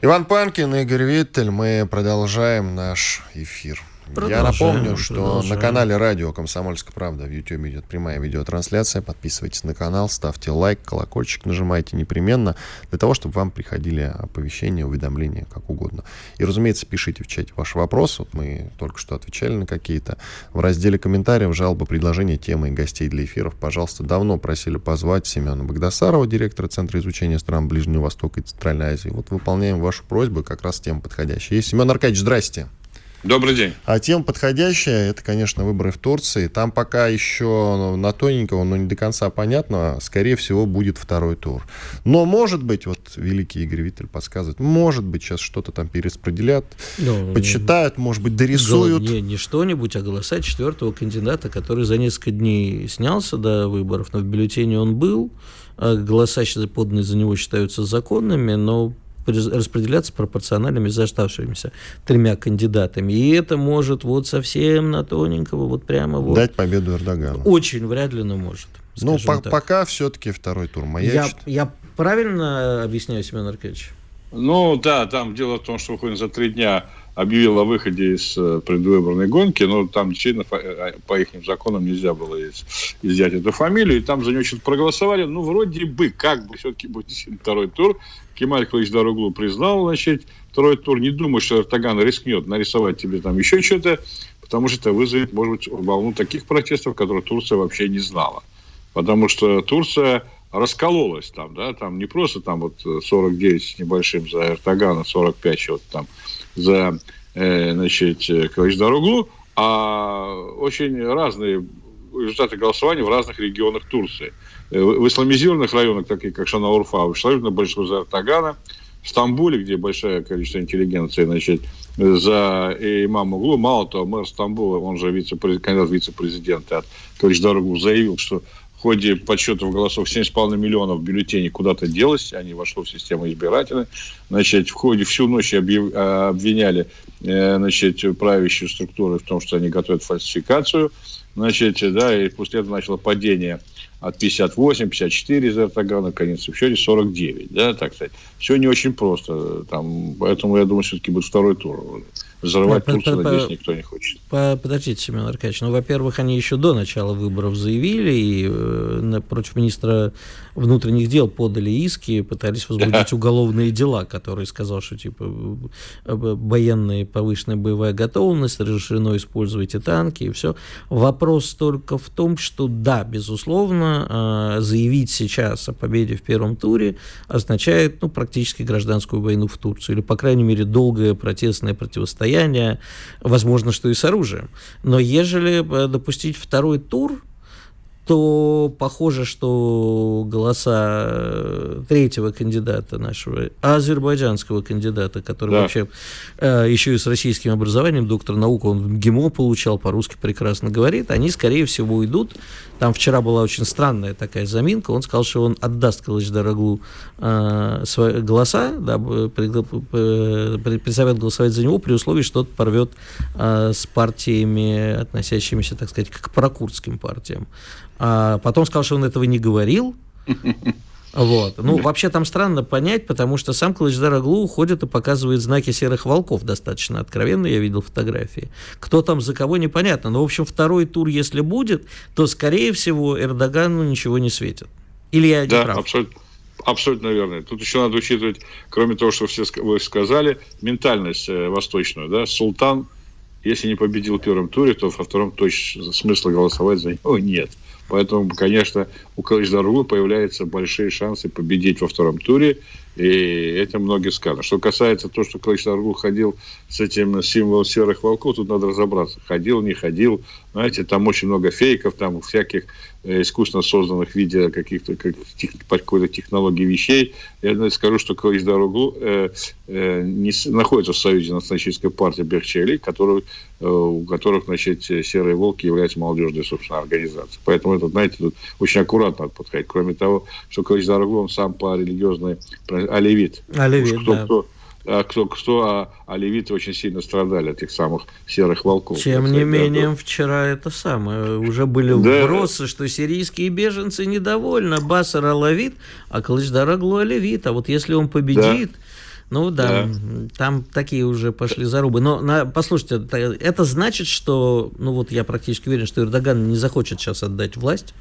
Иван Панкин, Игорь Виттель. Мы продолжаем наш эфир. Я напомню, что на канале радио «Комсомольская правда» в YouTube идет прямая видеотрансляция. Подписывайтесь на канал, ставьте лайк, колокольчик нажимайте непременно, для того, чтобы вам приходили оповещения, уведомления, как угодно. И, разумеется, пишите в чате ваши вопросы. Вот мы только что отвечали на какие-то. В разделе комментариев, жалобы, предложения, темы и гостей для эфиров, пожалуйста, давно просили позвать Семена Богдасарова, директора Центра изучения стран Ближнего Востока и Центральной Азии. Вот выполняем вашу просьбу, как раз тема подходящая. Семен Аркадьевич, здрасте. Добрый день. А тема подходящая, это, конечно, выборы в Турции. Там пока еще на тоненького, но не до конца понятно, скорее всего, будет второй тур. Но, может быть, вот великий Игорь Виттель подсказывает, может быть, сейчас что-то там перераспределят, ну, подсчитают, может быть, дорисуют. Не, не что-нибудь, а голоса четвертого кандидата, который за несколько дней снялся до выборов, но в бюллетене он был, а голоса поданные за него считаются законными, но распределяться пропорционально между оставшимися тремя кандидатами. И это может вот совсем на тоненького, вот прямо вот... Дать победу Эрдогану. Очень вряд ли, но может. Ну, по пока все-таки второй тур маячит. Я, я правильно объясняю, Семен Аркадьевич? Ну, да, там дело в том, что выходит за три дня объявил о выходе из э, предвыборной гонки, но там действительно по, э, по их законам нельзя было из, изъять эту фамилию, и там за нее что-то проголосовали. Ну, вроде бы, как бы все-таки будет второй тур. Кемаль Кылыч-Даруглу признал, значит, второй тур. Не думаю, что Эртоган рискнет нарисовать тебе там еще что-то, потому что это вызовет, может быть, волну таких протестов, которые Турция вообще не знала. Потому что Турция раскололась там, да, там не просто там вот 49 с небольшим за Эртогана, 45 что-то там за, э, значит, Кылыч-Даруглу, а очень разные результаты голосования в разных регионах Турции. Э, в исламизированных районах, таких как Шанаурфа, абсолютно большинство за Эртогана. В Стамбуле, где большое количество интеллигенции, значит, за имама Углу. Мало того, мэр Стамбула, он же вице кандидат вице-президента от Кылыч-Даруглу, заявил, что в ходе подсчетов голосов 7,5 миллионов бюллетеней куда-то делось, они вошло в систему избирательной. Значит, в ходе всю ночь объяв... обвиняли э, значит, правящие структуры в том, что они готовят фальсификацию. Значит, да, и после этого начало падение от 58, 54 из Эрдогана, конец в счете 49, да, так сказать. Все не очень просто, там, поэтому я думаю, все-таки будет второй тур. Взрывать Нет, Турцию, надеюсь, никто не хочет. Подождите, Семен Аркадьевич, ну, во-первых, они еще до начала выборов заявили, и э, против министра внутренних дел подали иски, пытались возбудить уголовные дела, который сказал, что, типа, военная повышенная боевая готовность, разрешено использовать танки, и все. Вопрос только в том, что, да, безусловно, э, заявить сейчас о победе в первом туре означает, ну, практически гражданскую войну в Турции, или, по крайней мере, долгое протестное противостояние противостояние, возможно, что и с оружием. Но ежели э, допустить второй тур, то похоже, что голоса э, третьего кандидата нашего, азербайджанского кандидата, который да. вообще э, еще и с российским образованием, доктор наук, он ГИМО получал, по-русски прекрасно говорит, они, скорее всего, уйдут. Там вчера была очень странная такая заминка. Он сказал, что он отдаст Калыч-Дороглу э, свои голоса, да, призовет голосовать за него при условии, что тот порвет э, с партиями, относящимися, так сказать, к прокурдским партиям. А потом сказал, что он этого не говорил. Вот. Ну, вообще там странно понять, потому что сам Калычдар Аглу уходит и показывает знаки серых волков достаточно откровенно, я видел фотографии. Кто там за кого, непонятно. Но, в общем, второй тур, если будет, то, скорее всего, Эрдогану ничего не светит. Или я не да, прав? абсолютно. Абсолютно верно. Тут еще надо учитывать, кроме того, что все вы сказали, ментальность э, восточную. Да? Султан, если не победил в первом туре, то во втором точно смысла голосовать за него нет. Поэтому, конечно, у Калыч-Дарулы появляются большие шансы победить во втором туре. И этим многие скажут. Что касается того, что Кылычдарогу ходил с этим символом серых волков, тут надо разобраться. Ходил, не ходил. Знаете, там очень много фейков, там всяких Э, искусственно созданных в виде каких-то как, какой-то технологии вещей. Я скажу, что Калыч Дорогу э, э, не находится в союзе националистической партии Берчели, который, э, у которых, значит, Серые Волки являются молодежной, собственно, организацией. Поэтому это, знаете, тут очень аккуратно надо подходить. Кроме того, что Калыч Дорогу, он сам по религиозной оливит. Оливит, кто, да. Кто, а кто, кто а, а левиты очень сильно страдали от этих самых серых волков. Тем не менее, да. вчера это самое, уже были да. вбросы, что сирийские беженцы недовольны, Басар Алавит, а Калычдар Аглу А вот если он победит, да. Ну да, да, там такие уже пошли зарубы. Но на, послушайте, это, это значит, что, ну вот я практически уверен, что Эрдоган не захочет сейчас отдать власть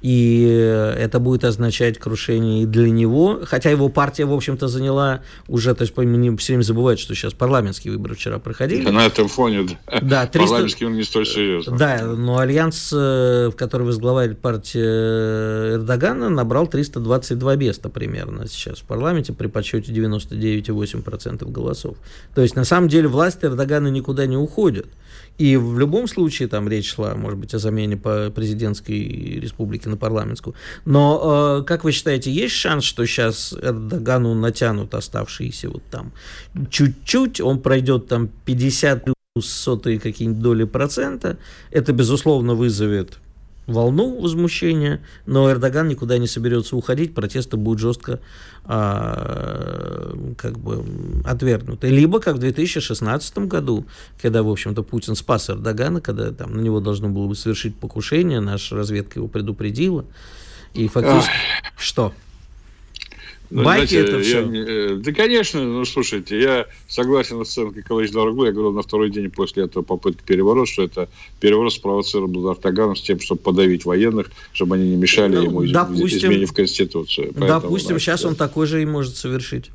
и это будет означать крушение и для него, хотя его партия, в общем-то, заняла уже, то есть не все время забывают, что сейчас парламентские выборы вчера проходили. На этом фоне, да, да 300... парламентские не столь серьезно. Да, но альянс, э, в который возглавляет партия Эрдогана, набрал 322 места примерно сейчас в парламенте при подсчете 99,8% голосов. То есть, на самом деле, власть Эрдогана никуда не уходит. И в любом случае там речь шла, может быть, о замене по президентской республике на парламентскую. Но, э, как вы считаете, есть шанс, что сейчас Эрдогану натянут оставшиеся вот там чуть-чуть, он пройдет там 50 плюс сотые какие-нибудь доли процента, это, безусловно, вызовет волну возмущения, но Эрдоган никуда не соберется уходить, протесты будут жестко а, как бы отвергнуты. Либо, как в 2016 году, когда, в общем-то, Путин спас Эрдогана, когда там на него должно было бы совершить покушение, наша разведка его предупредила, и фактически... Ах. Что? Ну, Байки знаете, это все? Я, э, да, конечно, ну, слушайте, я согласен с оценкой Калыч Дорогу. Я говорил на второй день после этого попытки переворота, что это переворот спровоцирован был Артаганом с тем, чтобы подавить военных, чтобы они не мешали ну, ему допустим, измене в Конституцию. Поэтому, допустим, да, сейчас он такой же и может совершить.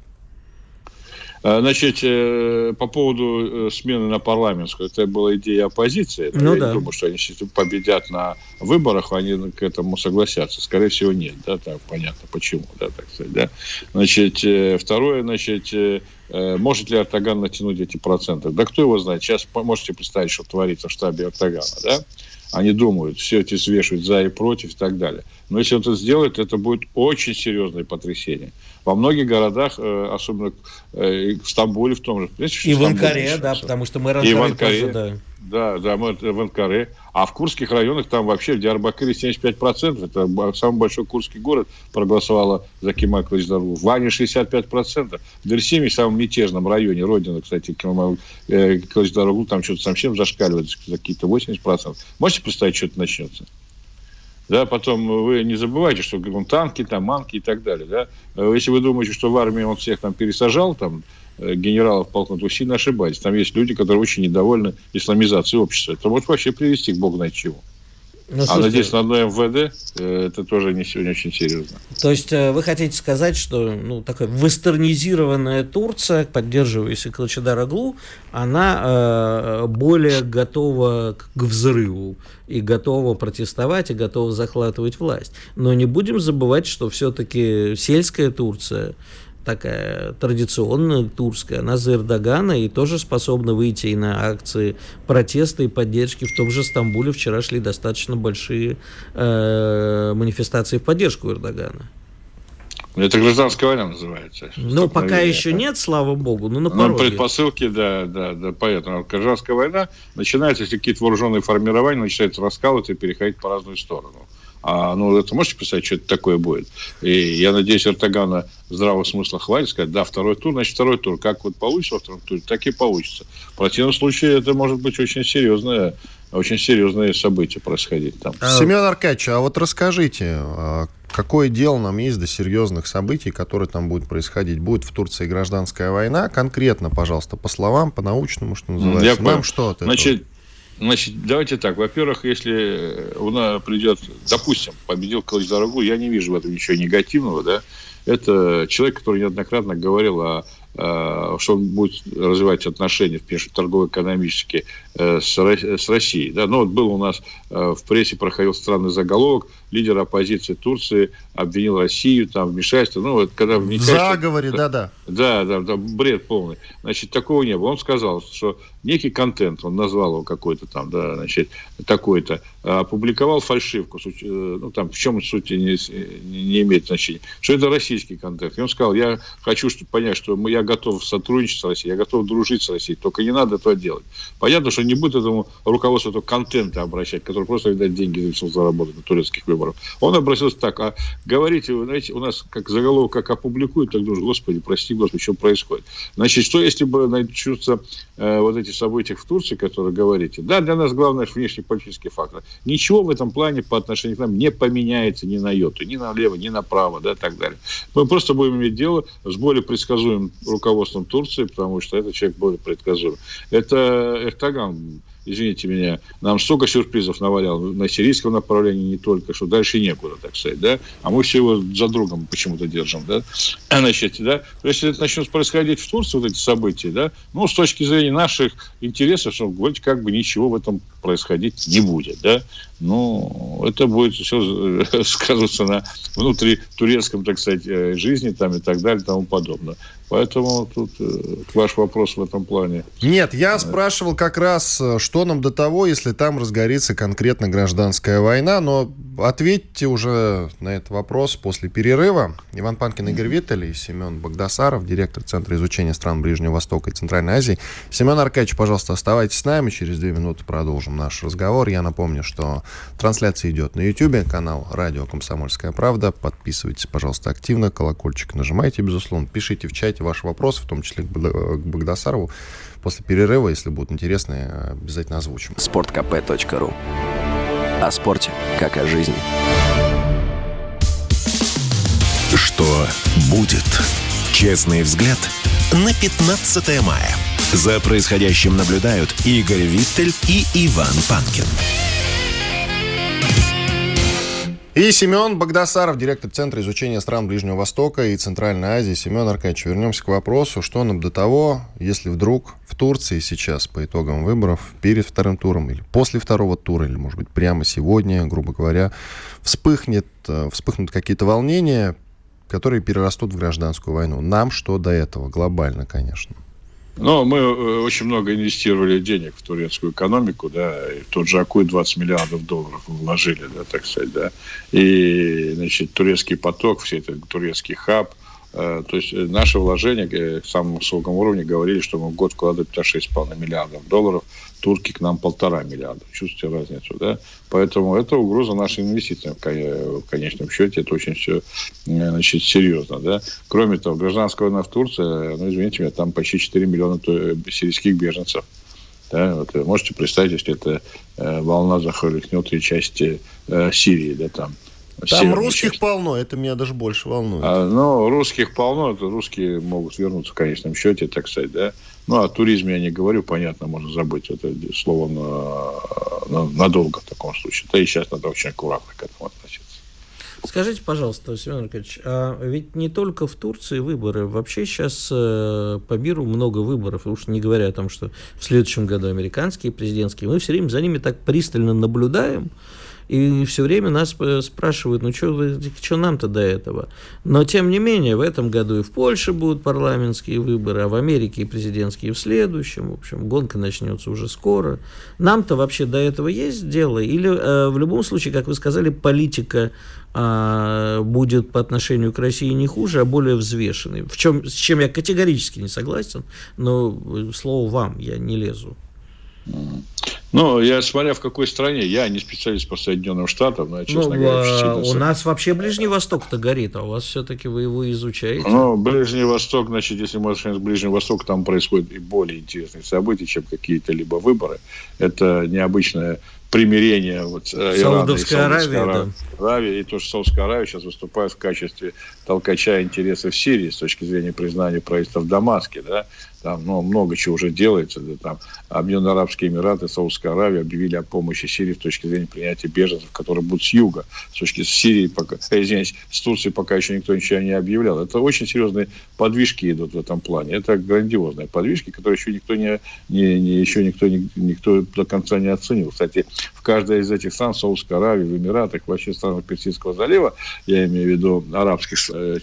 А, значит, э, по поводу э, смены на парламентскую, это была идея оппозиции. Ну, я да. не думаю, что они если победят на выборах, они к этому согласятся. Скорее всего, нет. Да, так понятно, почему, да, так сказать. Да. Значит, э, второе, значит, может ли Артаган натянуть эти проценты? Да кто его знает? Сейчас можете представить, что творится в штабе Артагана, да? Они думают, все эти взвешивают за и против и так далее. Но если он это сделает, это будет очень серьезное потрясение. Во многих городах, э, особенно э, в Стамбуле в том же. И в Анкаре, да, потому что мэр Анкары и в Анкаре, тоже, да. Да, да, мы в Анкаре. А в курских районах там вообще в Диарбакыре 75%. Это самый большой курский город проголосовало за Кемаль Кылычдарову. В Ване 65%. В Дерсиме, самом мятежном районе, родина, кстати, Кемаль э, Кылычдарову, там что-то совсем зашкаливает за какие-то 80%. Можете представить, что это начнется? Да, потом вы не забывайте, что он танки, там, манки и так далее. Да? Если вы думаете, что в армии он всех там пересажал, там, э, генералов, полков, вы сильно ошибаетесь. Там есть люди, которые очень недовольны исламизацией общества. Это может вообще привести к бог знает чему. Ну, а надеюсь, на одно МВД э, это тоже не сегодня очень серьезно. То есть э, вы хотите сказать, что ну, такая вестернизированная Турция, поддерживающая Калчадар Аглу, она э, более готова к взрыву и готова протестовать, и готова захватывать власть. Но не будем забывать, что все-таки сельская Турция, такая традиционная турская, она за Эрдогана и тоже способна выйти и на акции протеста и поддержки. В том же Стамбуле вчера шли достаточно большие э, манифестации в поддержку Эрдогана. Это гражданская война называется. Ну, пока еще нет, слава богу, но на пороге. Ну, предпосылки, да, да, да, поэтому гражданская война начинается, если какие-то вооруженные формирования начинают раскалывать и переходить по разную сторону. А, ну, это можете представить, что это такое будет? И я надеюсь, Эрдогана здравого смысла хватит сказать, да, второй тур, значит, второй тур. Как вот получится во втором туре, так и получится. В противном случае это может быть очень серьезное очень серьезные события происходить там. А Семен Аркадьевич, а вот расскажите, а какое дело нам есть до серьезных событий, которые там будут происходить? Будет в Турции гражданская война? Конкретно, пожалуйста, по словам, по научному, что называется. Я нам что от этого? Значит, Значит, давайте так. Во-первых, если у нас придет, допустим, победил Калыч Дорогу, я не вижу в этом ничего негативного, да. Это человек, который неоднократно говорил о Э, что он будет развивать отношения, в торгово-экономические, э, с Россией. Да? Ну, вот был у нас э, в прессе, проходил странный заголовок, лидер оппозиции Турции обвинил Россию там, в вмешательстве. Ну, вот, когда в заговоре, да-да. Да, да, да, бред полный. Значит, такого не было. Он сказал, что некий контент, он назвал его какой-то там, да, значит, такой-то, опубликовал фальшивку, ну, там, в чем суть не, не имеет значения, что это российский контент. И он сказал, я хочу понять, что я готов сотрудничать с Россией, я готов дружить с Россией, только не надо этого делать. Понятно, что не будет этому руководству этого контента обращать, который просто, видать, деньги решил заработать на турецких выборах. Он обратился так, а говорите, вы знаете, у нас как заголовок, как опубликуют, так думаешь, господи, прости, господи, что происходит. Значит, что если бы начнутся э, вот эти события в Турции, которые говорите, да, для нас главное внешнеполитический фактор. Ничего в этом плане по отношению к нам не поменяется ни на йоту, ни налево, ни направо, да, и так далее. Мы просто будем иметь дело с более предсказуемым руководством Турции, потому что этот человек более предсказуем. Это Эртоган извините меня, нам столько сюрпризов навалял на сирийском направлении не только, что дальше некуда, так сказать, да, а мы все его за другом почему-то держим, да, значит, да, если это начнет происходить в Турции, вот эти события, да, ну, с точки зрения наших интересов, что вроде как бы ничего в этом происходить не будет, да, ну, это будет все сказываться на внутри турецком, так сказать, э, жизни там и так далее и тому подобное. Поэтому тут э, ваш вопрос в этом плане. Нет, я спрашивал как раз, э, что нам до того, если там разгорится конкретно гражданская война, но ответьте уже на этот вопрос после перерыва. Иван Панкин, Игорь Виттель и Семен Богдасаров, директор Центра изучения стран Ближнего Востока и Центральной Азии. Семен Аркадьевич, пожалуйста, оставайтесь с нами, через две минуты продолжим наш разговор. Я напомню, что трансляция идет на YouTube, канал «Радио Комсомольская правда». Подписывайтесь, пожалуйста, активно, колокольчик нажимайте, безусловно, пишите в чате ваши вопросы, в том числе к Багдасарову. После перерыва, если будут интересные, обязательно озвучим. sportkp.ru О спорте, как о жизни. Что будет? Честный взгляд на 15 мая. За происходящим наблюдают Игорь Виттель и Иван Панкин. И Семен Богдасаров, директор Центра изучения стран Ближнего Востока и Центральной Азии. Семен Аркадьевич, вернемся к вопросу, что нам до того, если вдруг в Турции сейчас по итогам выборов, перед вторым туром или после второго тура, или, может быть, прямо сегодня, грубо говоря, вспыхнет, э, вспыхнут какие-то волнения, которые перерастут в гражданскую войну. Нам что до этого? Глобально, конечно. Ну, мы э, очень много инвестировали денег в турецкую экономику, да, и тот же Акуй 20 миллиардов долларов вложили, да, так сказать, да, и, значит, турецкий поток, все это турецкий хаб – Э, то есть э, наши вложения к самому высокому уровне говорили, что мы в год вкладываем 6,5 миллиардов долларов, турки к нам полтора миллиарда. Чувствуете разницу, да? Поэтому это угроза нашим инвестициям в конечном счете. Это очень все э, значит, серьезно, да? Кроме того, гражданская война в Турции, ну, извините меня, там почти 4 миллиона сирийских беженцев. Да, вот можете представить, если эта волна захлестнет и части Сирии, да, там там русских части. полно, это меня даже больше волнует. А, ну, русских полно, это русские могут вернуться в конечном счете, так сказать, да. Ну, о туризме я не говорю, понятно, можно забыть это слово на, на, надолго в таком случае. Да и сейчас надо очень аккуратно к этому относиться. Скажите, пожалуйста, Семен Аркадьевич, а ведь не только в Турции выборы, вообще сейчас э, по миру много выборов, и уж не говоря о том, что в следующем году американские президентские, мы все время за ними так пристально наблюдаем, и все время нас спрашивают, ну что нам-то до этого? Но тем не менее, в этом году и в Польше будут парламентские выборы, а в Америке и президентские в следующем. В общем, гонка начнется уже скоро. Нам-то вообще до этого есть дело? Или э, в любом случае, как вы сказали, политика э, будет по отношению к России не хуже, а более взвешенной? В чем, с чем я категорически не согласен, но э, слово вам, я не лезу. Ну, я смотря в какой стране. Я не специалист по Соединенным Штатам, но, честно ну, говоря, а, У нас вообще Ближний Восток-то горит, а у вас все-таки вы его изучаете. Ну, Ближний Восток, значит, если мы начнем с Ближнего Востока, там происходят и более интересные события, чем какие-то либо выборы. Это необычная примирения вот, Саудовская Ирана и Саудовской Аравия, Аравия, да. Аравия, и то, что Саудовская Аравия сейчас выступает в качестве толкача интересов Сирии с точки зрения признания правительства в Дамаске, да, там ну, много чего уже делается. Да, там Объединенные Арабские Эмираты, Саудовская Аравия объявили о помощи Сирии с точки зрения принятия беженцев, которые будут с юга. С точки зрения Сирии, пока, э, извиняюсь, с Турции пока еще никто ничего не объявлял. Это очень серьезные подвижки идут в этом плане. Это грандиозные подвижки, которые еще никто не, не, не еще никто, не, никто до конца не оценил. Кстати, в каждой из этих стран, Саудовской Аравии, в Эмиратах, вообще странах Персидского залива, я имею в виду арабских э,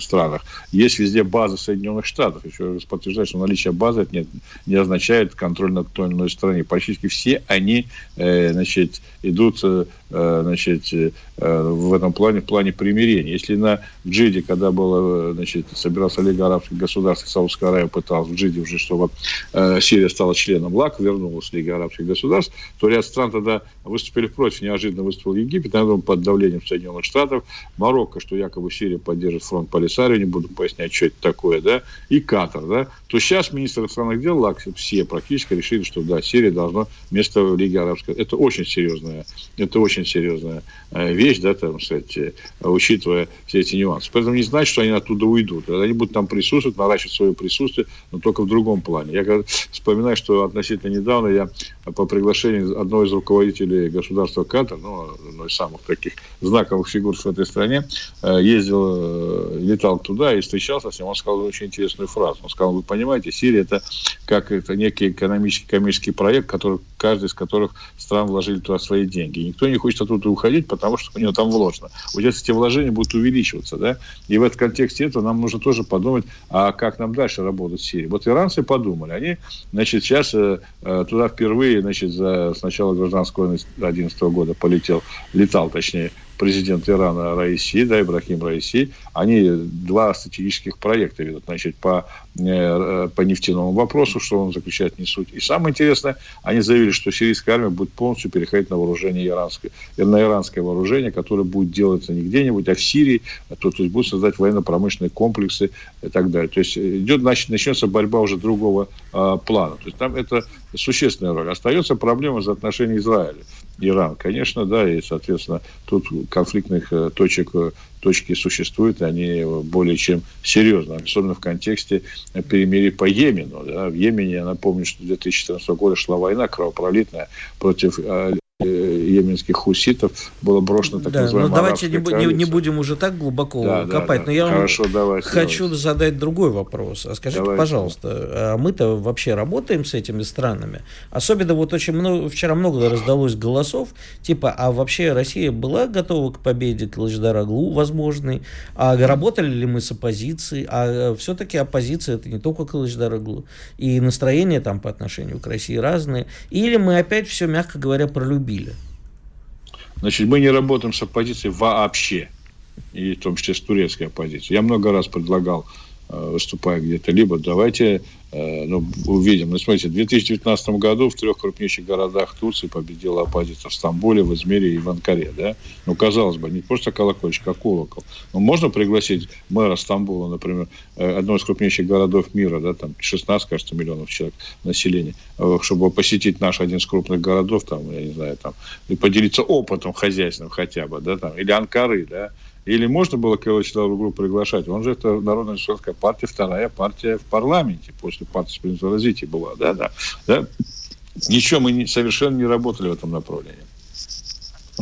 странах, есть везде базы Соединенных Штатов. Еще раз подтверждает, что наличие базы это не, не означает контроль над той или иной страной. Практически все они э, значит, идут э, значит, в этом плане, в плане примирения. Если на Джиде, когда было, значит, собирался Лига арабских государств, Саудовская Аравия пыталась в Джиде уже, чтобы э, Сирия стала членом ЛАК, вернулась Лига арабских государств, то ряд стран тогда выступили против. Неожиданно выступил Египет, наверное, под давлением Соединенных Штатов, Марокко, что якобы Сирия поддержит фронт Полисарио, не буду пояснять, что это такое, да, и Катар, да, то сейчас министр иностранных дел ЛАК все практически решили, что да, Сирия должна место в Лиге Арабской. Это очень серьезная, это очень серьезная э, вещь, да, там, сказать, э, учитывая все эти нюансы. Поэтому не значит, что они оттуда уйдут. Они будут там присутствовать, наращивать свое присутствие, но только в другом плане. Я вспоминаю, что относительно недавно я по приглашению одного из руководителей государства Катар, ну, одной из самых таких знаковых фигур в этой стране, э, ездил, летал туда и встречался с ним. Он сказал очень интересную фразу. Он сказал, вы понимаете, Сирия это как это некий экономический, коммерческий проект, который, каждый из которых стран вложили туда свои деньги. И никто не хочет оттуда уходить, потому что у него там вложено. Вот если эти вложения будут увеличиваться, да, и в этом контексте этого нам нужно тоже подумать, а как нам дальше работать в Сирии. Вот иранцы подумали, они, значит, сейчас э, э туда впервые, значит, за, с начала гражданской войны 2011 года полетел, летал, точнее, президент Ирана Раиси, да, Ибрахим Раиси, они два стратегических проекта ведут, значит, по, по нефтяному вопросу, что он заключает не суть. И самое интересное, они заявили, что сирийская армия будет полностью переходить на вооружение иранское, на иранское вооружение, которое будет делаться не где-нибудь, а в Сирии, то, то есть будет создать военно-промышленные комплексы и так далее. То есть идет, значит, начнется борьба уже другого э, плана. То есть там это существенная роль. Остается проблема за отношения Израиля. Иран, конечно, да, и, соответственно, тут конфликтных э, точек э, точки существуют, они более чем серьезно, особенно в контексте перемирия по Йемену. Да. В Йемене, я напомню, что 2014 года шла война кровопролитная против э, йеменских хуситов было брошено так да, называемое ну, давайте не, не, не будем уже так глубоко да, копать. Да, да. Но я Хорошо, вам давайте, хочу давайте. задать другой вопрос. А скажите, давайте. пожалуйста, а мы-то вообще работаем с этими странами? Особенно вот очень много, вчера много раздалось голосов, типа, а вообще Россия была готова к победе Калачдараглу возможной? А работали ли мы с оппозицией? А все-таки оппозиция это не только Калачдараглу. И настроения там по отношению к России разные. Или мы опять все, мягко говоря, пролюбили? Убили? Значит, мы не работаем с оппозицией вообще, и в том числе с турецкой оппозицией. Я много раз предлагал, выступая где-то, либо давайте Э, ну, увидим. Ну, смотрите, в 2019 году в трех крупнейших городах Турции победила оппозиция в Стамбуле, в Измире и в Анкаре, да? Ну, казалось бы, не просто колокольчик, а колокол. Но ну, можно пригласить мэра Стамбула, например, э, одного из крупнейших городов мира, да, там 16, кажется, миллионов человек населения, э, чтобы посетить наш один из крупных городов, там, я не знаю, там, и поделиться опытом хозяйственным хотя бы, да, там, или Анкары, да, или можно было Кирилла Чедалуглу приглашать? Он же это Народная советская партия, вторая партия в парламенте после партии справедливого развития была. Да, да, да. Ничего, мы не, совершенно не работали в этом направлении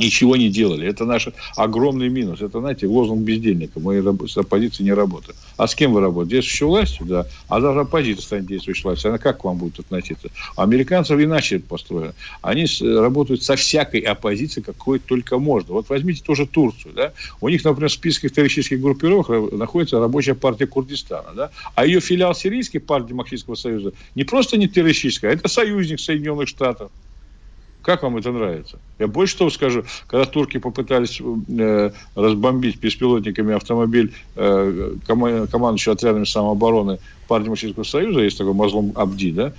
ничего не делали. Это наш огромный минус. Это, знаете, лозунг бездельника. Мы с оппозицией не работаем. А с кем вы работаете? Действующей властью, да. А даже оппозиция станет действующей властью. Она как к вам будет относиться? А американцев иначе построено. Они работают со всякой оппозицией, какой только можно. Вот возьмите тоже Турцию, да. У них, например, в списке террористических группировок находится рабочая партия Курдистана, да. А ее филиал сирийский, партия Демократического союза, не просто не террористическая, а это союзник Соединенных Штатов. Как вам это нравится? Я больше того скажу, когда турки попытались э, разбомбить беспилотниками автомобиль э, командующего отрядами самообороны партии Демократического Союза, есть такой Мазлум Абди, да,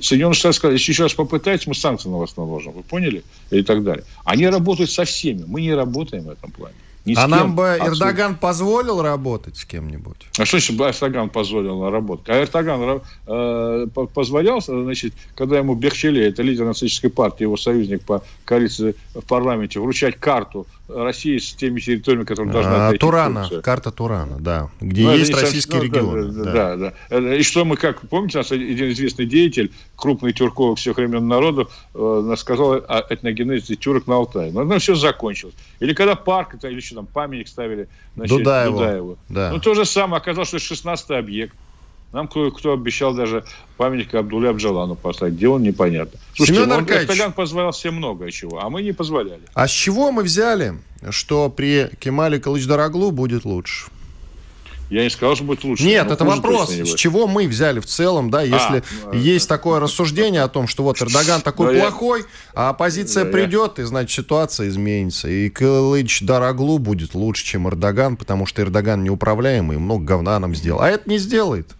Соединенные Штаты сказали, если еще раз попытаетесь, мы санкции на вас наложим. Вы поняли? И так далее. Они работают со всеми. Мы не работаем в этом плане. Ни а нам бы абсолютно. Эрдоган позволил работать с кем-нибудь? А что значит Эрдоган позволил работать? А Эрдоган э, позволял, значит, когда ему Бехчеле, это лидер нацистской партии, его союзник по коалиции в парламенте, вручать карту России с теми территориями, которые должна а, Турана, Турция. карта Турана, да, где ну, есть российские ну, регионы. Да, да. Да, да. И что мы, как помните, нас один известный деятель, крупный тюрковых всех времен народу, э, сказал о этногенезе тюрок на Алтае. Но ну, все закончилось. Или когда парк, это, или что там, памятник ставили значит, Дудаеву. Дудаеву. Да. Ну, то же самое. Оказалось, что это 16-й объект. Нам кое-кто обещал даже памятник Абдуле Абджалану поставить. Где он, непонятно. Слушайте, Семен Аркадьевич, Эрдоган позволял всем много чего, а мы не позволяли. А с чего мы взяли, что при Кемале Калычдараглу будет лучше? Я не сказал, что будет лучше. Нет, это вопрос, с чего мы взяли в целом, да, если а, есть да, такое рассуждение о том, что вот Эрдоган такой да, плохой, я... а оппозиция да, придет, и, значит, ситуация изменится. И Кылыч Дараглу будет лучше, чем Эрдоган, потому что Эрдоган неуправляемый, много говна нам сделал. А это не сделает.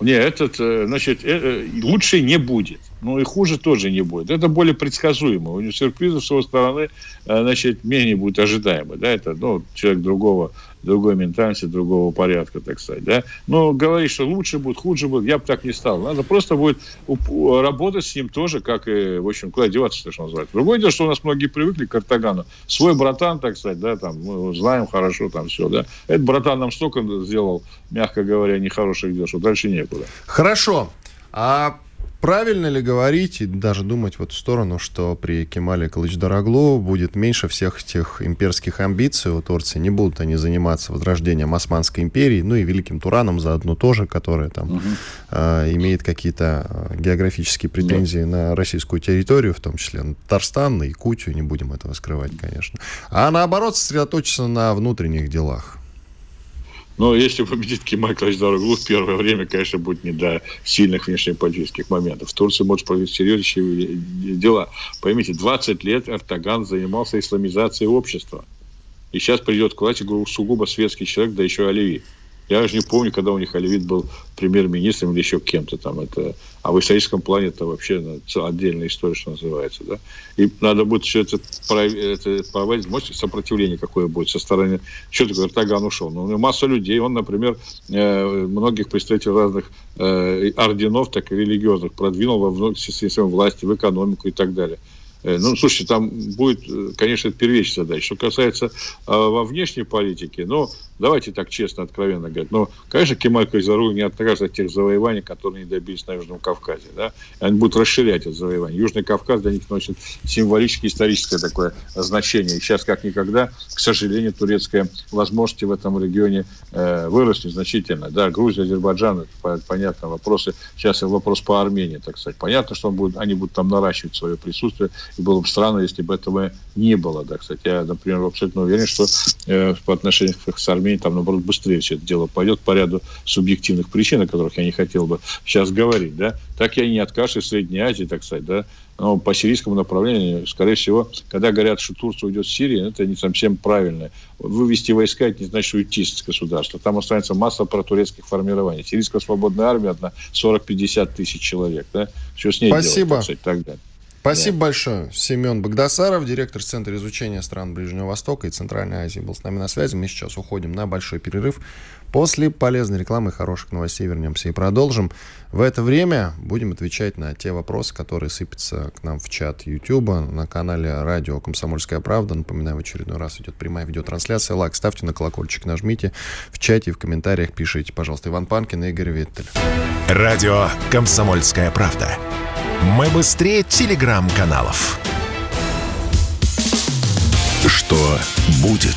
Нет, этот, э, значит, э, э, лучше не будет. Ну и хуже тоже не будет. Это более предсказуемо. У него сюрпризов с его стороны, значит, менее будет ожидаемо. Да, это ну, человек другого другой ментальности, другого порядка, так сказать. Да? Но говорить, что лучше будет, хуже будет, я бы так не стал. Надо просто будет работать с ним тоже, как и, в общем, куда деваться, что называется. Другое дело, что у нас многие привыкли к Артагану. Свой братан, так сказать, да, там, мы знаем хорошо, там все, да. Этот братан нам столько сделал, мягко говоря, нехороших дел, что дальше некуда. Хорошо. А Правильно ли говорить и даже думать в эту сторону, что при Кемале Калычдараглу будет меньше всех этих имперских амбиций у Турции? Не будут они заниматься возрождением Османской империи, ну и Великим Тураном заодно тоже, который там угу. э, имеет какие-то а, географические претензии да. на российскую территорию, в том числе на Татарстан, на Якутию, не будем этого скрывать, конечно. А наоборот, сосредоточиться на внутренних делах. Но если победит Кемаль Кылычдароглу, в первое время, конечно, будет не до сильных внешнеполитических моментов. В Турции может провести серьезнейшие дела. Поймите, 20 лет Эрдоган занимался исламизацией общества. И сейчас придет к власти сугубо светский человек, да еще оливий. Я уже не помню, когда у них Оливит был премьер-министром или еще кем-то там. Это, а в историческом плане это вообще ну, отдельная история, что называется. Да? И надо будет все это, это проводить. Можете сопротивление какое будет со стороны... Что такое Эрдоган ушел? Ну, у него масса людей. Он, например, э, многих представителей разных э, орденов, так и религиозных продвинул во систему власти, в экономику и так далее. Э, ну, слушайте, там будет, э, конечно, это первичная задача. Что касается а, во внешней политике, ну, давайте так честно, откровенно говорить. Ну, конечно, Кемаль Кайзару не откажется от тех завоеваний, которые не добились на Южном Кавказе. Да? Они будут расширять это завоевание. Южный Кавказ для них носит символическое, историческое такое значение. И сейчас, как никогда, к сожалению, турецкая возможности в этом регионе э, выросли значительно. Да, Грузия, Азербайджан, это понятно, вопросы. Сейчас вопрос по Армении, так сказать. Понятно, что он будет, они будут там наращивать свое присутствие и было бы странно, если бы этого не было. Да, кстати, я, например, абсолютно уверен, что э, по отношению к Армении там, наоборот, быстрее все это дело пойдет по ряду субъективных причин, о которых я не хотел бы сейчас говорить. Да. Так я и не откажусь в Средней Азии, так сказать, да, но по сирийскому направлению, скорее всего, когда говорят, что Турция уйдет в Сирию, это не совсем правильно. Вывести войска, это не значит уйти из государства. Там останется масса протурецких формирований. Сирийская свободная армия одна 40-50 тысяч человек. Да? Что с ней Спасибо. делать, так далее. Спасибо да. большое. Семен Богдасаров, директор Центра изучения стран Ближнего Востока и Центральной Азии, был с нами на связи. Мы сейчас уходим на большой перерыв. После полезной рекламы и хороших новостей вернемся и продолжим. В это время будем отвечать на те вопросы, которые сыпятся к нам в чат YouTube, на канале радио «Комсомольская правда». Напоминаю, в очередной раз идет прямая видеотрансляция. Лайк ставьте, на колокольчик нажмите. В чате и в комментариях пишите, пожалуйста. Иван Панкин и Игорь Виттель. Радио «Комсомольская правда». Мы быстрее телеграм-каналов. Что будет?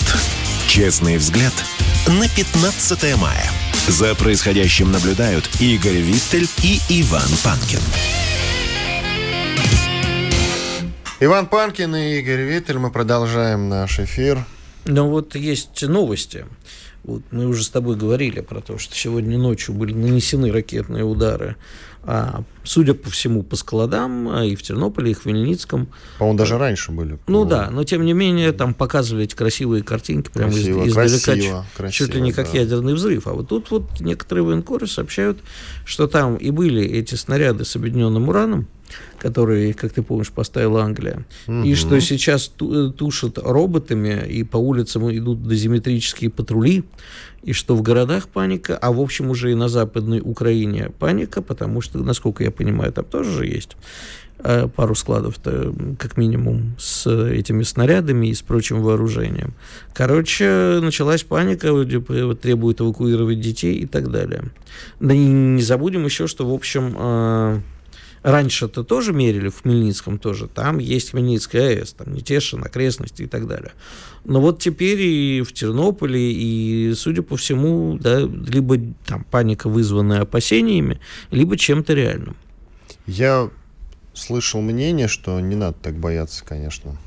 Честный взгляд на 15 мая. За происходящим наблюдают Игорь Виттель и Иван Панкин. Иван Панкин и Игорь Виттель. Мы продолжаем наш эфир. Ну вот есть новости. Вот мы уже с тобой говорили про то, что сегодня ночью были нанесены ракетные удары а, судя по всему, по складам а, и в Тернополе, и в Хмельницком. По-моему, даже раньше были. Ну да, но тем не менее, там показывали эти красивые картинки прямо красиво, из, издалека, красиво, красиво, чуть ли не как да. ядерный взрыв. А вот тут вот некоторые военкоры сообщают, что там и были эти снаряды с объединенным ураном, который, как ты помнишь, поставила Англия, угу. и что сейчас э, тушат роботами, и по улицам идут дозиметрические патрули, и что в городах паника, а в общем уже и на Западной Украине паника, потому что, насколько я понимаю, там тоже же есть э, пару складов-то, как минимум, с этими снарядами и с прочим вооружением. Короче, началась паника, требует эвакуировать детей и так далее. Да не, не забудем еще, что, в общем, э, Раньше-то тоже мерили, в Хмельницком тоже. Там есть Хмельницкая АЭС, там Нетешин, окрестности и так далее. Но вот теперь и в Тернополе, и, судя по всему, да, либо там паника, вызванная опасениями, либо чем-то реальным. Я слышал мнение, что не надо так бояться, конечно.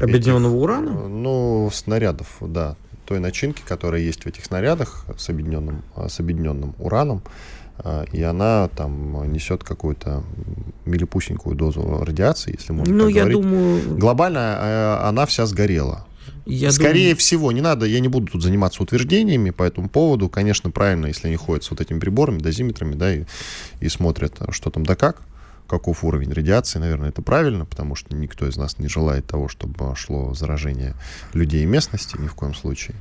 Объединенного этих, урана? Э, ну, снарядов, да. Той начинки, которая есть в этих снарядах с объединенным, с объединенным ураном. А, и она там несет какую-то милипусенькую дозу радиации, если можно ну, так я говорить. Думаю... Глобально она вся сгорела. Я Скорее думаю... всего, не надо, я не буду тут заниматься утверждениями по этому поводу. Конечно, правильно, если они ходят с вот этими приборами, дозиметрами, да, и, и смотрят, что там да как, каков уровень радиации, наверное, это правильно, потому что никто из нас не желает того, чтобы шло заражение людей и местности, ни в коем случае.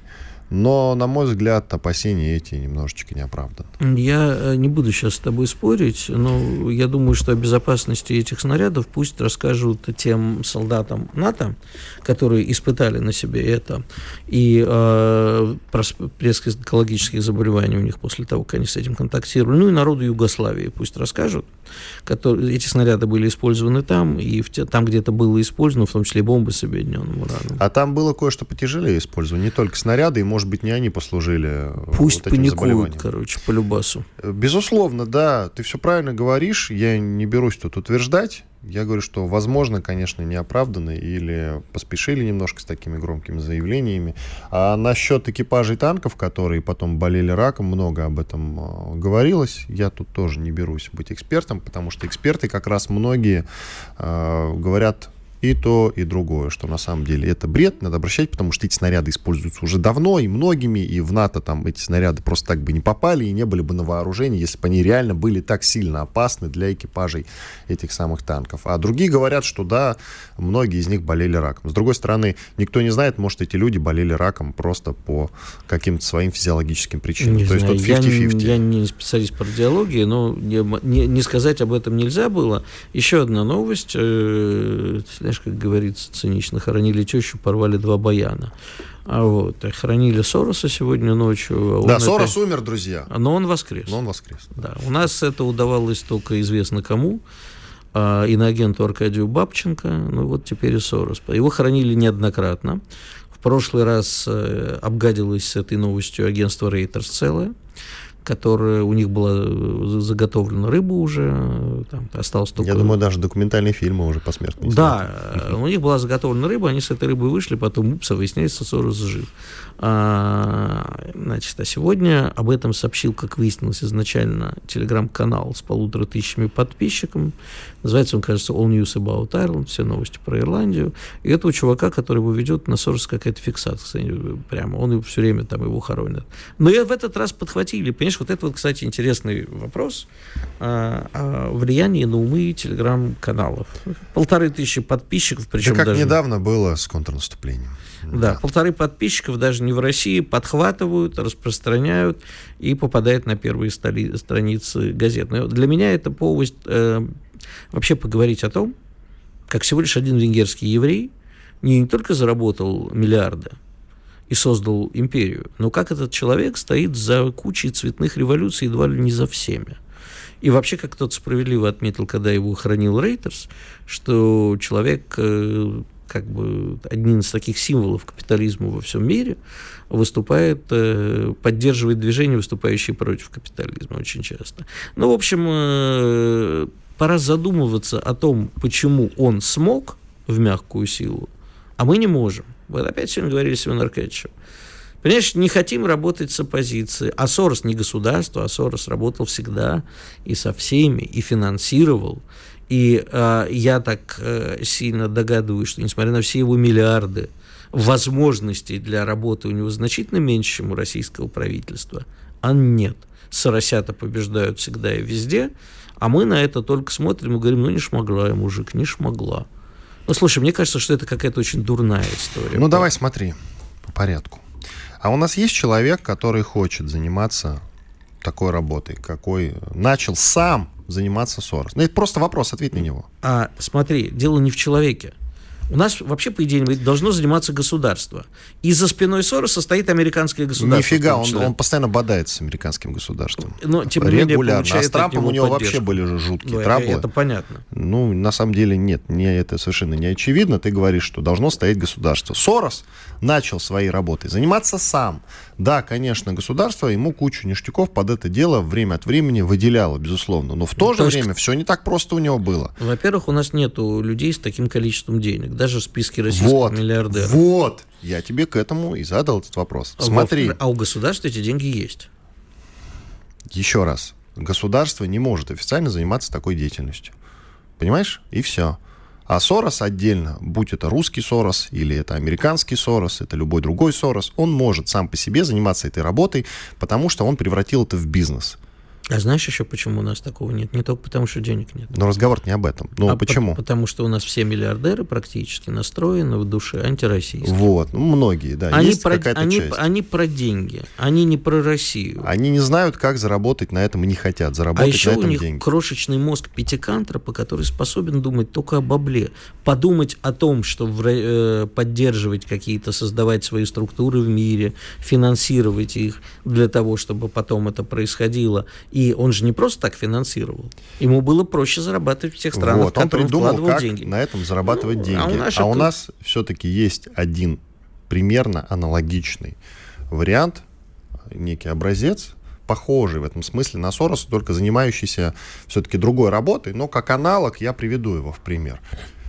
Но, на мой взгляд, опасения эти немножечко не оправданы. Я э, не буду сейчас с тобой спорить, но я думаю, что о безопасности этих снарядов пусть расскажут тем солдатам НАТО, которые испытали на себе это, и э, пресс экологических заболеваний у них после того, как они с этим контактировали, ну и народу Югославии пусть расскажут, которые, эти снаряды были использованы там, и в те, там где-то было использовано, в том числе бомбы с объединенным ураном. А там было кое-что потяжелее использовано, не только снаряды, и, может быть, не они послужили э, Пусть вот паникуют, короче, по любасу. Безусловно, да, ты все правильно говоришь, я не берусь тут утверждать, я говорю, что, возможно, конечно, не оправданы или поспешили немножко с такими громкими заявлениями. А насчет экипажей танков, которые потом болели раком, много об этом э, говорилось. Я тут тоже не берусь быть экспертом, потому что эксперты как раз многие э, говорят и то, и другое, что на самом деле это бред, надо обращать, потому что эти снаряды используются уже давно и многими, и в НАТО там эти снаряды просто так бы не попали и не были бы на вооружении, если бы они реально были так сильно опасны для экипажей этих самых танков. А другие говорят, что да, многие из них болели раком. С другой стороны, никто не знает, может, эти люди болели раком просто по каким-то своим физиологическим причинам. Не То знаю, есть тут 50-50. Я, я не специалист по радиологии, но не, не, не сказать об этом нельзя было. Еще одна новость, э, знаешь, как говорится цинично, хоронили тещу, порвали два баяна. А вот, хоронили Сороса сегодня ночью. Да, Сорос это... умер, друзья. Но он воскрес. Но он воскрес. Да, у нас это удавалось только известно кому. А, иноагенту Аркадию Бабченко, ну вот теперь и Сорос. Его хоронили неоднократно. В прошлый раз э, обгадилось с этой новостью агентство Reuters целое которая у них была э, заготовлена рыба уже, там осталось только... Я думаю, даже документальные фильмы уже посмертные. Да, сняты. у них была заготовлена рыба, они с этой рыбой вышли, потом, упс, выясняется, Сорос жив. А, значит, а сегодня об этом сообщил, как выяснилось изначально, телеграм-канал с полутора тысячами подписчиков. Называется он, кажется, All News About Ireland, все новости про Ирландию. И этого чувака, который его ведет, на Сорос какая-то фиксация прямо. Он все время там его хоронит. Но я в этот раз подхватили. Понимаешь, вот это вот, кстати, интересный вопрос а, о влиянии на умы телеграм-каналов. Полторы тысячи подписчиков, причем да как даже... недавно было с контрнаступлением. Да, да, полторы подписчиков даже не в России подхватывают, распространяют и попадают на первые столи, страницы газет. Но для меня это повод э, вообще поговорить о том, как всего лишь один венгерский еврей не, не только заработал миллиарды и создал империю, но как этот человек стоит за кучей цветных революций едва ли не за всеми. И вообще, как кто-то справедливо отметил, когда его хранил Рейтерс, что человек э, как бы один из таких символов капитализма во всем мире, выступает, э, поддерживает движение, выступающие против капитализма очень часто. Ну, в общем, э, пора задумываться о том, почему он смог в мягкую силу, а мы не можем. Вот опять сегодня говорили с Иваном. Понимаешь, не хотим работать с оппозицией. А Сорос не государство, а Сорос работал всегда и со всеми, и финансировал, и э, я так э, сильно догадываюсь, что несмотря на все его миллиарды возможностей для работы у него значительно меньше, чем у российского правительства, а нет. соросята побеждают всегда и везде, а мы на это только смотрим и говорим, ну не шмогла я, мужик, не шмогла. Ну, слушай, мне кажется, что это какая-то очень дурная история. Ну, давай смотри по порядку. А у нас есть человек, который хочет заниматься такой работой, какой начал сам заниматься Сорос? Ну, это просто вопрос, ответь на него. А смотри, дело не в человеке. У нас вообще, по идее, должно заниматься государство. И за спиной Сороса стоит американское государство. Нифига, он, он постоянно бодается с американским государством. Но, тем Регулярно. А с Трампом у него поддержку. вообще были же жуткие ну, траблы. Это понятно. Ну, на самом деле нет, мне это совершенно не очевидно. Ты говоришь, что должно стоять государство. Сорос начал своей работой заниматься сам. Да, конечно, государство ему кучу ништяков под это дело время от времени выделяло, безусловно. Но в то, ну, то же есть... время все не так просто у него было. Во-первых, у нас нету людей с таким количеством денег, даже в списке российских вот, миллиардеров. Вот, я тебе к этому и задал этот вопрос. А Смотри. А у государства эти деньги есть. Еще раз. Государство не может официально заниматься такой деятельностью. Понимаешь? И все. А Сорос отдельно, будь это русский Сорос или это американский Сорос, это любой другой Сорос, он может сам по себе заниматься этой работой, потому что он превратил это в бизнес. А знаешь еще, почему у нас такого нет? Не только потому, что денег нет. Но разговор не об этом. Ну, а почему? По- потому что у нас все миллиардеры практически настроены в душе антироссийские. Вот, ну, многие, да. Они есть про, какая-то они, часть. они про деньги, они не про Россию. Они не знают, как заработать на этом и не хотят заработать а еще на этом у них деньги. крошечный мозг пятикантропа, который способен думать только об обле. Подумать о том, что в, э, поддерживать какие-то, создавать свои структуры в мире, финансировать их для того, чтобы потом это происходило. И он же не просто так финансировал. Ему было проще зарабатывать в тех странах, вот, в он придумал, как деньги. на этом зарабатывать ну, деньги. А у, а у нас все-таки есть один примерно аналогичный вариант, некий образец, похожий в этом смысле на Сороса, только занимающийся все-таки другой работой, но как аналог я приведу его в пример.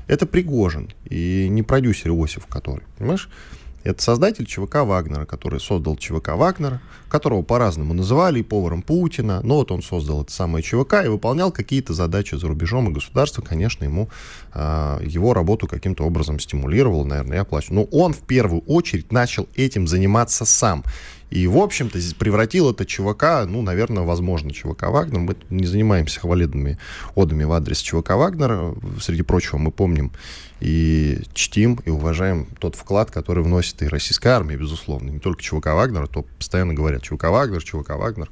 Это Пригожин и не продюсер Иосиф, который, понимаешь? Это создатель ЧВК Вагнера, который создал ЧВК Вагнера, которого по-разному называли, и поваром Путина. Но вот он создал это самое ЧВК и выполнял какие-то задачи за рубежом, и государство, конечно, ему э, его работу каким-то образом стимулировало, наверное, и оплачивало. Но он в первую очередь начал этим заниматься сам. И, в общем-то, превратил это ЧВК, ну, наверное, возможно, ЧВК Вагнер. Мы не занимаемся хвалебными одами в адрес ЧВК Вагнера. Среди прочего, мы помним и чтим, и уважаем тот вклад, который вносит и российская армия, безусловно. Не только ЧВК Вагнера, то постоянно говорят ЧВК Вагнер, ЧВК Вагнер.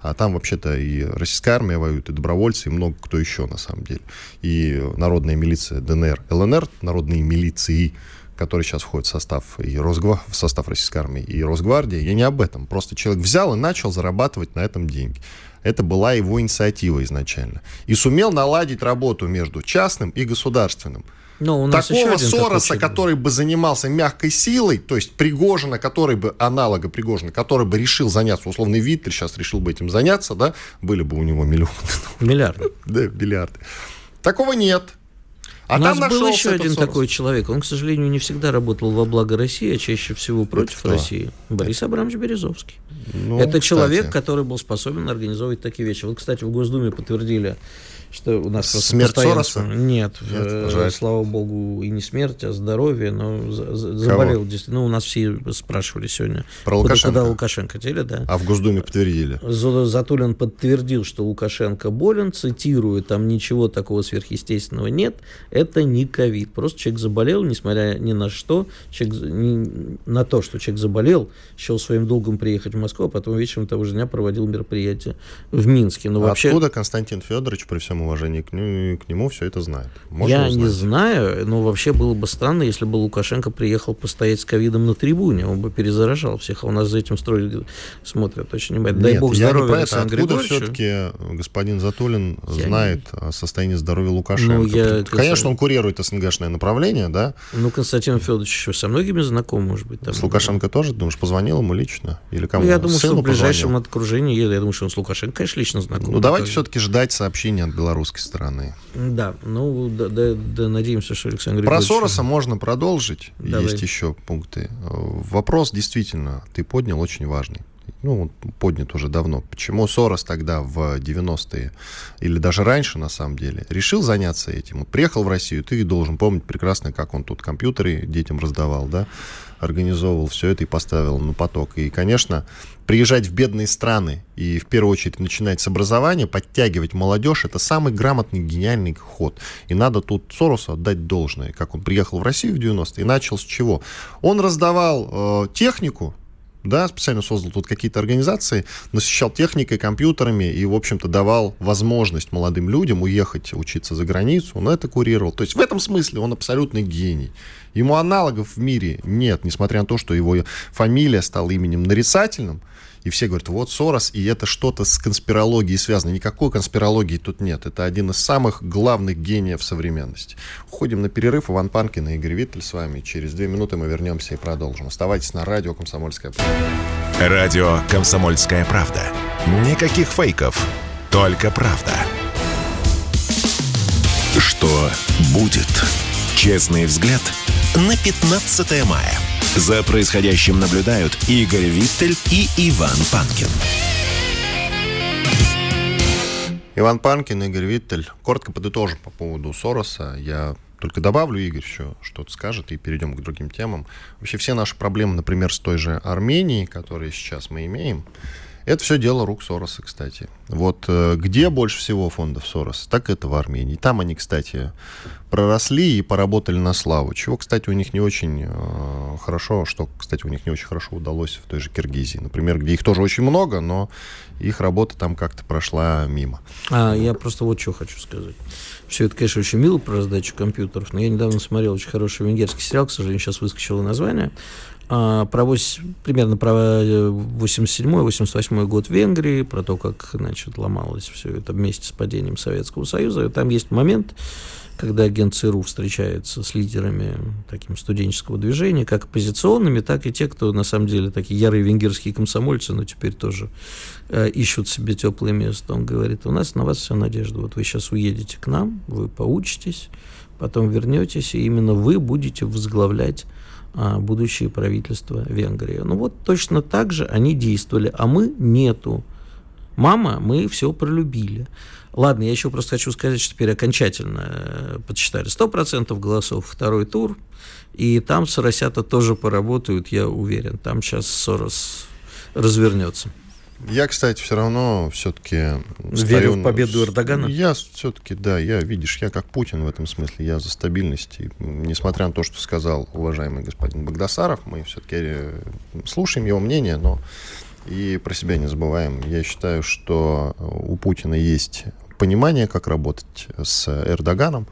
А там вообще-то и российская армия воюет, и добровольцы, и много кто еще на самом деле. И народная милиция ДНР, ЛНР, народные милиции, которые сейчас входят в состав, и Росгва... в состав российской армии и Росгвардии, я не об этом. Просто человек взял и начал зарабатывать на этом деньги. Это была его инициатива изначально. И сумел наладить работу между частным и государственным. Но у нас Такого Сороса, который бы занимался мягкой силой, то есть Пригожина, который бы, аналога Пригожина, который бы решил заняться, условный Виттель сейчас решил бы этим заняться, да, были бы у него миллионы. Миллиарды. Да, миллиарды. Такого нет. А У нас был еще один Сорос. такой человек. Он, к сожалению, не всегда работал во благо России, а чаще всего против России. Борис Абрамович Березовский. Ну, Это кстати. человек, который был способен организовывать такие вещи. Вот, кстати, в Госдуме подтвердили что у нас просто смерть Сороса? Нет, Нет э, слава богу, и не смерть, а здоровье, но заболел действительно. Ну, у нас все спрашивали сегодня. Про Лукашенко? Куда Лукашенко хотели, да. А в Госдуме подтвердили? Затулин подтвердил, что Лукашенко болен, цитирую, там ничего такого сверхъестественного нет, это не ковид. Просто человек заболел, несмотря ни на что, человек, ни, на то, что человек заболел, счел своим долгом приехать в Москву, а потом вечером того же дня проводил мероприятие в Минске. Но а вообще... Откуда Константин Федорович при всем уважение к, нему, к нему все это знает. Можно Я узнать. не знаю, но вообще было бы странно, если бы Лукашенко приехал постоять с ковидом на трибуне, он бы перезаражал всех, а у нас за этим строили, смотрят очень внимательно. Дай Нет, бог здоровья я не Александру Откуда все-таки господин Затулин я знает не... о состоянии здоровья Лукашенко? Ну, я, Конечно, он курирует СНГшное направление, да? Ну, Константин Федорович со многими знаком, может быть. Там, с Лукашенко да. тоже, думаешь, позвонил ему лично? Или кому? Ну, я думаю, Сыну что в ближайшем позвонил? окружении, я думаю, что он с Лукашенко, конечно, лично знаком. Ну, давайте все-таки ждать сообщения от Беларуси белорусской стороны. Да, ну, да, да, да надеемся, что Александр Про Григорьевич... Сороса можно продолжить, Давай. есть еще пункты. Вопрос действительно ты поднял очень важный. ну, поднят уже давно. Почему Сорос тогда в 90-е, или даже раньше, на самом деле, решил заняться этим? Приехал в Россию, ты должен помнить прекрасно, как он тут компьютеры детям раздавал, да, организовывал все это и поставил на поток. И, конечно, приезжать в бедные страны и в первую очередь начинать с образования, подтягивать молодежь, это самый грамотный, гениальный ход. И надо тут Соросу отдать должное. Как он приехал в Россию в 90-е и начал с чего? Он раздавал э, технику, да, специально создал тут какие-то организации, насыщал техникой, компьютерами и, в общем-то, давал возможность молодым людям уехать учиться за границу, он это курировал. То есть в этом смысле он абсолютный гений. Ему аналогов в мире нет, несмотря на то, что его фамилия стала именем нарицательным, и все говорят, вот Сорос, и это что-то с конспирологией связано. Никакой конспирологии тут нет. Это один из самых главных гениев современности. Уходим на перерыв. Иван Панкин и Игорь Виттель с вами. Через две минуты мы вернемся и продолжим. Оставайтесь на радио «Комсомольская правда». Радио «Комсомольская правда». Никаких фейков, только правда. Что будет? Честный взгляд на 15 мая. За происходящим наблюдают Игорь Виттель и Иван Панкин. Иван Панкин, Игорь Виттель. Коротко подытожим по поводу Сороса. Я только добавлю, Игорь еще что-то скажет, и перейдем к другим темам. Вообще все наши проблемы, например, с той же Арменией, которые сейчас мы имеем, это все дело рук Сороса, кстати. Вот э, где больше всего фондов Сороса, так это в Армении. Там они, кстати, проросли и поработали на славу. Чего, кстати, у них не очень э, хорошо, что, кстати, у них не очень хорошо удалось в той же Киргизии, например, где их тоже очень много, но их работа там как-то прошла мимо. А, я просто вот что хочу сказать. Все это, конечно, очень мило про раздачу компьютеров, но я недавно смотрел очень хороший венгерский сериал, к сожалению, сейчас выскочило название. А, про 8, примерно про 87-88 э, год Венгрии, про то, как значит, ломалось все это вместе с падением Советского Союза. И там есть момент, когда агент ЦРУ встречается с лидерами таким студенческого движения, как оппозиционными, так и те, кто на самом деле такие ярые венгерские комсомольцы, но теперь тоже э, ищут себе теплое место. Он говорит, у нас на вас вся надежда. Вот вы сейчас уедете к нам, вы поучитесь, потом вернетесь, и именно вы будете возглавлять а, будущее правительство Венгрии. Ну вот точно так же они действовали, а мы нету. Мама, мы все пролюбили. Ладно, я еще просто хочу сказать, что теперь окончательно э, подсчитали 100% голосов, второй тур, и там Соросята тоже поработают, я уверен. Там сейчас Сорос развернется. Я, кстати, все равно все-таки... Верю стою... в победу Эрдогана? Я все-таки, да, я, видишь, я как Путин в этом смысле, я за стабильность. И, несмотря на то, что сказал уважаемый господин Багдасаров, мы все-таки э, слушаем его мнение, но и про себя не забываем. Я считаю, что у Путина есть понимание, как работать с Эрдоганом,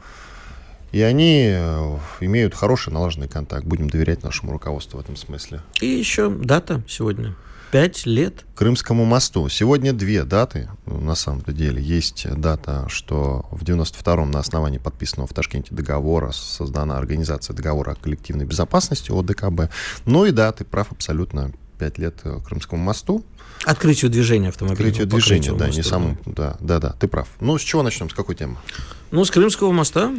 и они э, имеют хороший налаженный контакт. Будем доверять нашему руководству в этом смысле. И еще дата сегодня. Пять лет. Крымскому мосту. Сегодня две даты, на самом-то деле. Есть дата, что в 92-м на основании подписанного в Ташкенте договора создана Организация договора о коллективной безопасности ОДКБ. Ну и даты, прав абсолютно, пять лет Крымскому мосту. Открытию движения автомобиля. Открытию движения, да, мосту, не самым, да, да, да, ты прав. Ну, с чего начнем, с какой темы? Ну, с Крымского моста.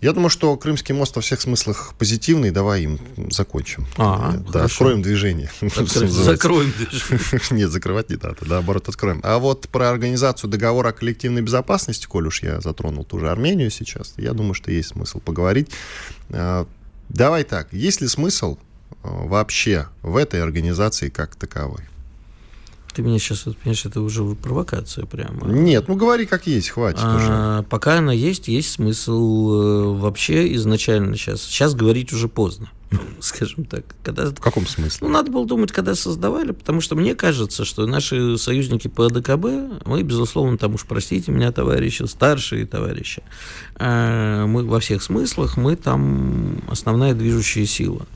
Я думаю, что Крымский мост во всех смыслах позитивный. Давай им закончим. А, да, хорошо. откроем движение. Закроем движение. Нет, закрывать не надо, наоборот, откроем. А вот про организацию договора о коллективной безопасности, коль уж я затронул ту же Армению сейчас, я думаю, что есть смысл поговорить. А, давай так, есть ли смысл а, вообще в этой организации как таковой? Ты меня сейчас, понимаешь, это уже провокация прямо. Нет, ну говори как есть, хватит а, уже. Пока она есть, есть смысл э, вообще изначально сейчас. Сейчас говорить уже поздно. скажем так. Когда... В каком смысле? Ну, надо было думать, когда создавали, потому что мне кажется, что наши союзники по АДКБ, мы, безусловно, там уж, простите меня, товарищи, старшие товарищи, а, мы во всех смыслах, мы там основная движущая сила.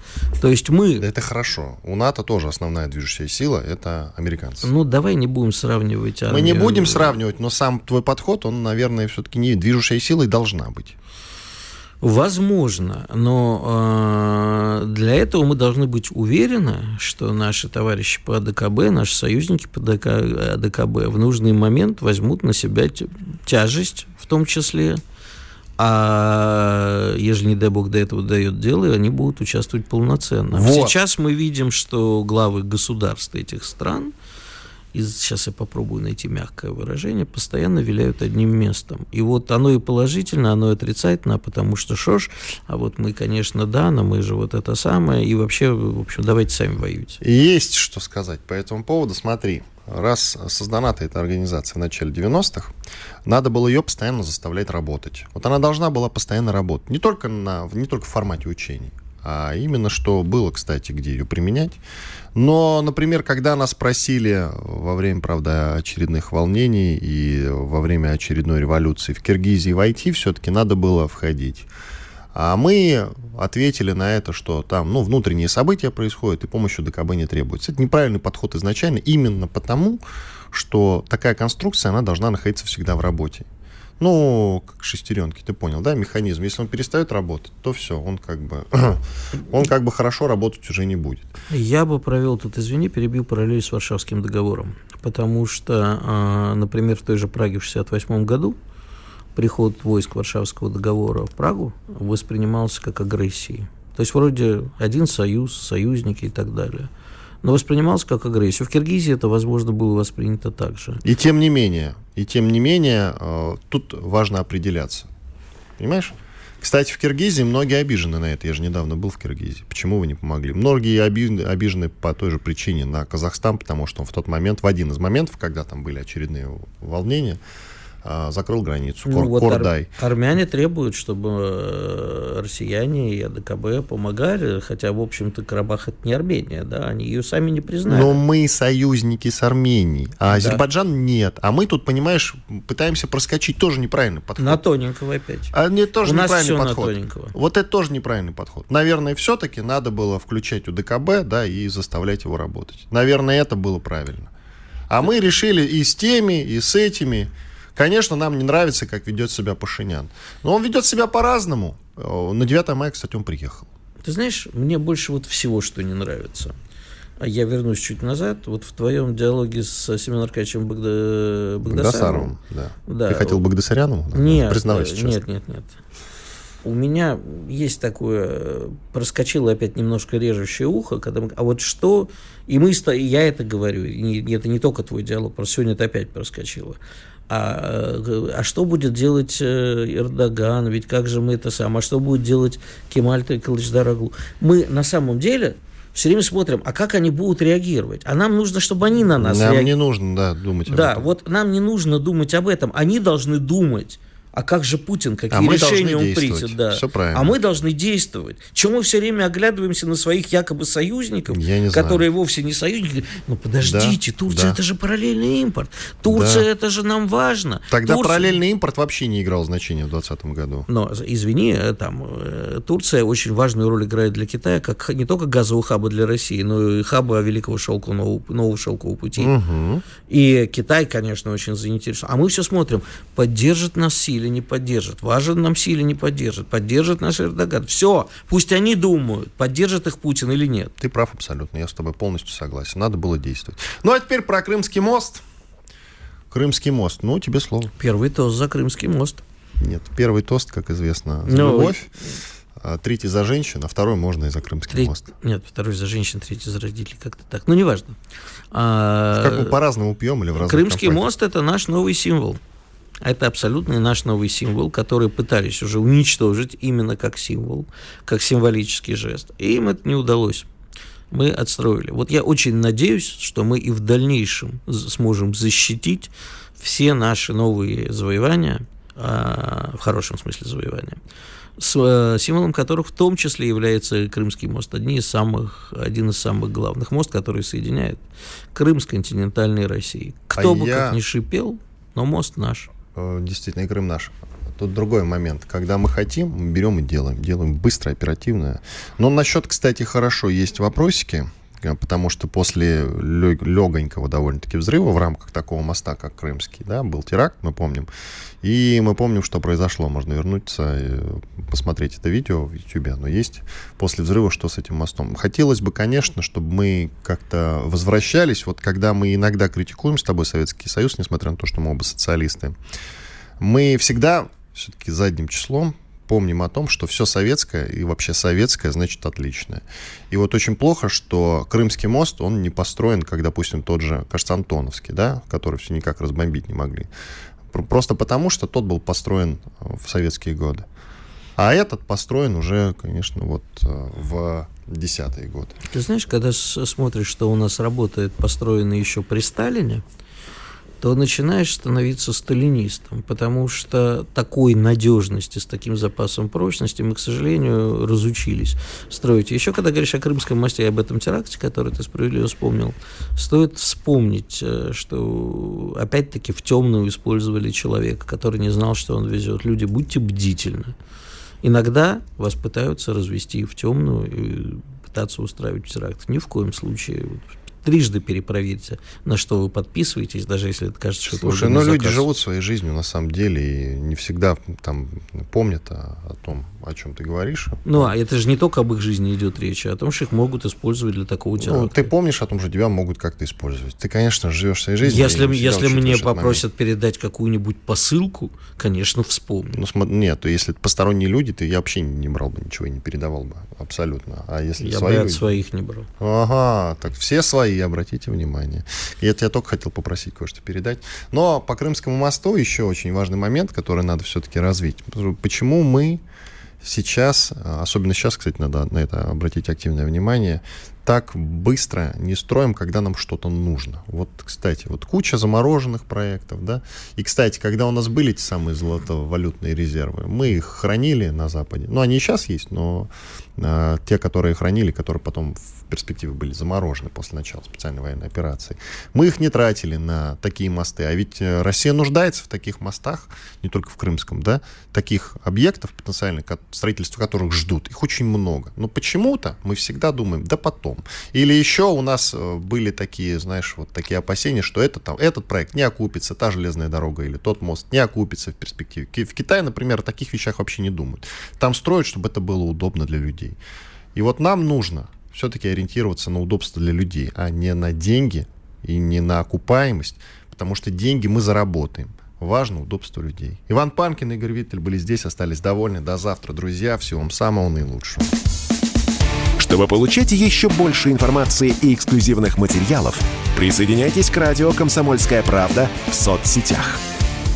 То есть мы... Это хорошо. У НАТО тоже основная движущая сила – это американцы. Ну, давай не будем сравнивать. Армию. Мы не будем сравнивать, но сам твой подход, он, наверное, все-таки не движущей силой должна быть. Возможно, но э, для этого мы должны быть уверены, что наши товарищи по АДКБ, наши союзники по ДК, АДКБ в нужный момент возьмут на себя тяжесть в том числе, а ежели, не дай бог, до этого дает дело, они будут участвовать полноценно. Вот. Сейчас мы видим, что главы государств этих стран и сейчас я попробую найти мягкое выражение, постоянно виляют одним местом. И вот оно и положительно, оно и отрицательно, потому что ж, а вот мы, конечно, да, но мы же вот это самое, и вообще, в общем, давайте сами воюйте. Есть что сказать по этому поводу. Смотри, раз создана эта организация в начале 90-х, надо было ее постоянно заставлять работать. Вот она должна была постоянно работать. Не только, на, не только в формате учений, а именно что было, кстати, где ее применять. Но, например, когда нас просили во время, правда, очередных волнений и во время очередной революции в Киргизии войти, все-таки надо было входить. А мы ответили на это, что там ну, внутренние события происходят, и помощью ДКБ не требуется. Это неправильный подход изначально, именно потому, что такая конструкция, она должна находиться всегда в работе. Ну, как шестеренки, ты понял, да, механизм. Если он перестает работать, то все, он как бы, он как бы хорошо работать уже не будет. Я бы провел тут, извини, перебил параллель с Варшавским договором. Потому что, а, например, в той же Праге в 68 году приход войск Варшавского договора в Прагу воспринимался как агрессией. То есть вроде один союз, союзники и так далее – но воспринималось как агрессию. В Киргизии это, возможно, было воспринято так же. И тем не менее, и тем не менее, э, тут важно определяться. Понимаешь? Кстати, в Киргизии многие обижены на это. Я же недавно был в Киргизии. Почему вы не помогли? Многие обижены, обижены по той же причине на Казахстан, потому что он в тот момент, в один из моментов, когда там были очередные волнения, а, закрыл границу. Ну, Кор, вот Кордай. Ар- армяне требуют, чтобы э, россияне и АДКБ помогали, хотя, в общем-то, Карабах это не Армения, да, они ее сами не признали. Но мы союзники с Арменией, а Азербайджан да. нет. А мы тут, понимаешь, пытаемся проскочить тоже неправильный подход. На тоненького опять. А не тоже У неправильный нас подход. На тоненького. Вот это тоже неправильный подход. Наверное, все-таки надо было включать у ДКБ, да, и заставлять его работать. Наверное, это было правильно. А мы решили и с теми, и с этими. Конечно, нам не нравится, как ведет себя Пашинян. Но он ведет себя по-разному. Э, на 9 мая, кстати, он приехал. Ты знаешь, мне больше вот всего, что не нравится. А я вернусь чуть назад. Вот в твоем диалоге с Семеном Аркадьевичем Богда... Богдасаровым. да. да. Ты хотел Богдасаряну? Нет, Признавайся честно. нет, нет, нет. У меня есть такое, проскочило опять немножко режущее ухо, когда мы, а вот что, и мы, и я это говорю, и это не только твой диалог, просто сегодня это опять проскочило. А, э, а что будет делать э, Эрдоган? Ведь как же мы это сам? А что будет делать Кемаль Кылычдараглу? Мы на самом деле все время смотрим, а как они будут реагировать? А нам нужно, чтобы они на нас Нам реаг... не нужно, да, думать об да, этом. Да, вот нам не нужно думать об этом. Они должны думать а как же Путин, какие а решения он примет? Да. Все правильно. А мы должны действовать. Чем мы все время оглядываемся на своих якобы союзников, которые знаю. вовсе не союзники? Ну подождите, да, Турция да. это же параллельный импорт. Турция да. это же нам важно. Тогда Турция... параллельный импорт вообще не играл значения в 2020 году. Но, извини, э, там, э, Турция очень важную роль играет для Китая, как не только газового хаба для России, но и хаба Великого шелкового, нового шелкового пути. Угу. И Китай, конечно, очень заинтересован. А мы все смотрим, поддержит нас сильно или не поддержит, важен нам или не поддержит, поддержит наш Эрдоган. Все, пусть они думают, поддержит их Путин или нет. Ты прав абсолютно, я с тобой полностью согласен. Надо было действовать. Ну, а теперь про Крымский мост. Крымский мост. Ну, тебе слово. Первый тост за Крымский мост. Нет, первый тост, как известно, за ну, любовь. А третий за женщин, а второй можно и за Крымский Треть... мост. Нет, второй за женщин, третий за родителей, как-то так. Ну, неважно. А... Как мы по-разному пьем или в разных Крымский компаниях? мост – это наш новый символ. Это абсолютно наш новый символ, который пытались уже уничтожить именно как символ, как символический жест. И им это не удалось. Мы отстроили. Вот я очень надеюсь, что мы и в дальнейшем сможем защитить все наши новые завоевания, а, в хорошем смысле завоевания, с э, символом которых в том числе является Крымский мост, один из самых, один из самых главных мост, который соединяет Крым с континентальной Россией. Кто а бы я... как ни шипел, но мост наш. Э, действительно, и Крым наш. Тут другой момент. Когда мы хотим, мы берем и делаем. Делаем быстро, оперативно. Но насчет, кстати, хорошо, есть вопросики, потому что после легонького довольно-таки взрыва в рамках такого моста, как Крымский, да, был теракт, мы помним. И мы помним, что произошло. Можно вернуться посмотреть это видео в YouTube. Оно есть. После взрыва, что с этим мостом. Хотелось бы, конечно, чтобы мы как-то возвращались. Вот когда мы иногда критикуем с тобой Советский Союз, несмотря на то, что мы оба социалисты, мы всегда все-таки задним числом помним о том, что все советское и вообще советское значит отличное. И вот очень плохо, что Крымский мост, он не построен, как, допустим, тот же, кажется, да, который все никак разбомбить не могли. Просто потому, что тот был построен в советские годы. А этот построен уже, конечно, вот э, в десятые годы. Ты знаешь, когда смотришь, что у нас работает построено еще при Сталине, то начинаешь становиться сталинистом, потому что такой надежности, с таким запасом прочности мы, к сожалению, разучились строить. Еще когда говоришь о Крымском мосте и об этом теракте, который ты справедливо вспомнил, стоит вспомнить, э, что опять-таки в темную использовали человека, который не знал, что он везет. Люди, будьте бдительны. Иногда вас пытаются развести в темную и пытаться устраивать теракт. Ни в коем случае трижды перепроверьте, на что вы подписываетесь, даже если это кажется, что Слушай, это но ну, люди живут своей жизнью на самом деле и не всегда там помнят о, о том, о чем ты говоришь. Ну, а это же не только об их жизни идет речь, а о том, что их могут использовать для такого теракта. Ну, ты помнишь о том, что тебя могут как-то использовать. Ты, конечно, живешь своей жизнью. Если, если мне попросят передать какую-нибудь посылку, конечно, вспомню. Ну, см- нет, то если посторонние люди, то я вообще не брал бы ничего и не передавал бы. Абсолютно. А если я свои бы от люди... своих не брал. Ага, так все свои, обратите внимание. И это я только хотел попросить кое-что передать. Но по Крымскому мосту еще очень важный момент, который надо все-таки развить. Почему мы сейчас, особенно сейчас, кстати, надо на это обратить активное внимание, так быстро не строим, когда нам что-то нужно. Вот, кстати, вот куча замороженных проектов, да. И, кстати, когда у нас были эти самые золотовалютные резервы, мы их хранили на Западе. Ну, они и сейчас есть, но э, те, которые хранили, которые потом в перспективе были заморожены после начала специальной военной операции, мы их не тратили на такие мосты. А ведь э, Россия нуждается в таких мостах, не только в Крымском, да, таких объектов потенциальных, строительство которых ждут. Их очень много. Но почему-то мы всегда думаем, да потом. Или еще у нас э, были такие, знаешь, вот такие опасения, что это, там, этот проект не окупится, та железная дорога или тот мост не окупится в перспективе. В Китае, например, о таких вещах вообще не думают. Там строят, чтобы это было удобно для людей. И вот нам нужно все-таки ориентироваться на удобство для людей, а не на деньги и не на окупаемость, потому что деньги мы заработаем. Важно удобство людей. Иван Панкин и Игорь Виттель были здесь, остались довольны. До завтра, друзья. Всего вам самого наилучшего. Чтобы получать еще больше информации и эксклюзивных материалов, присоединяйтесь к радио «Комсомольская правда» в соцсетях.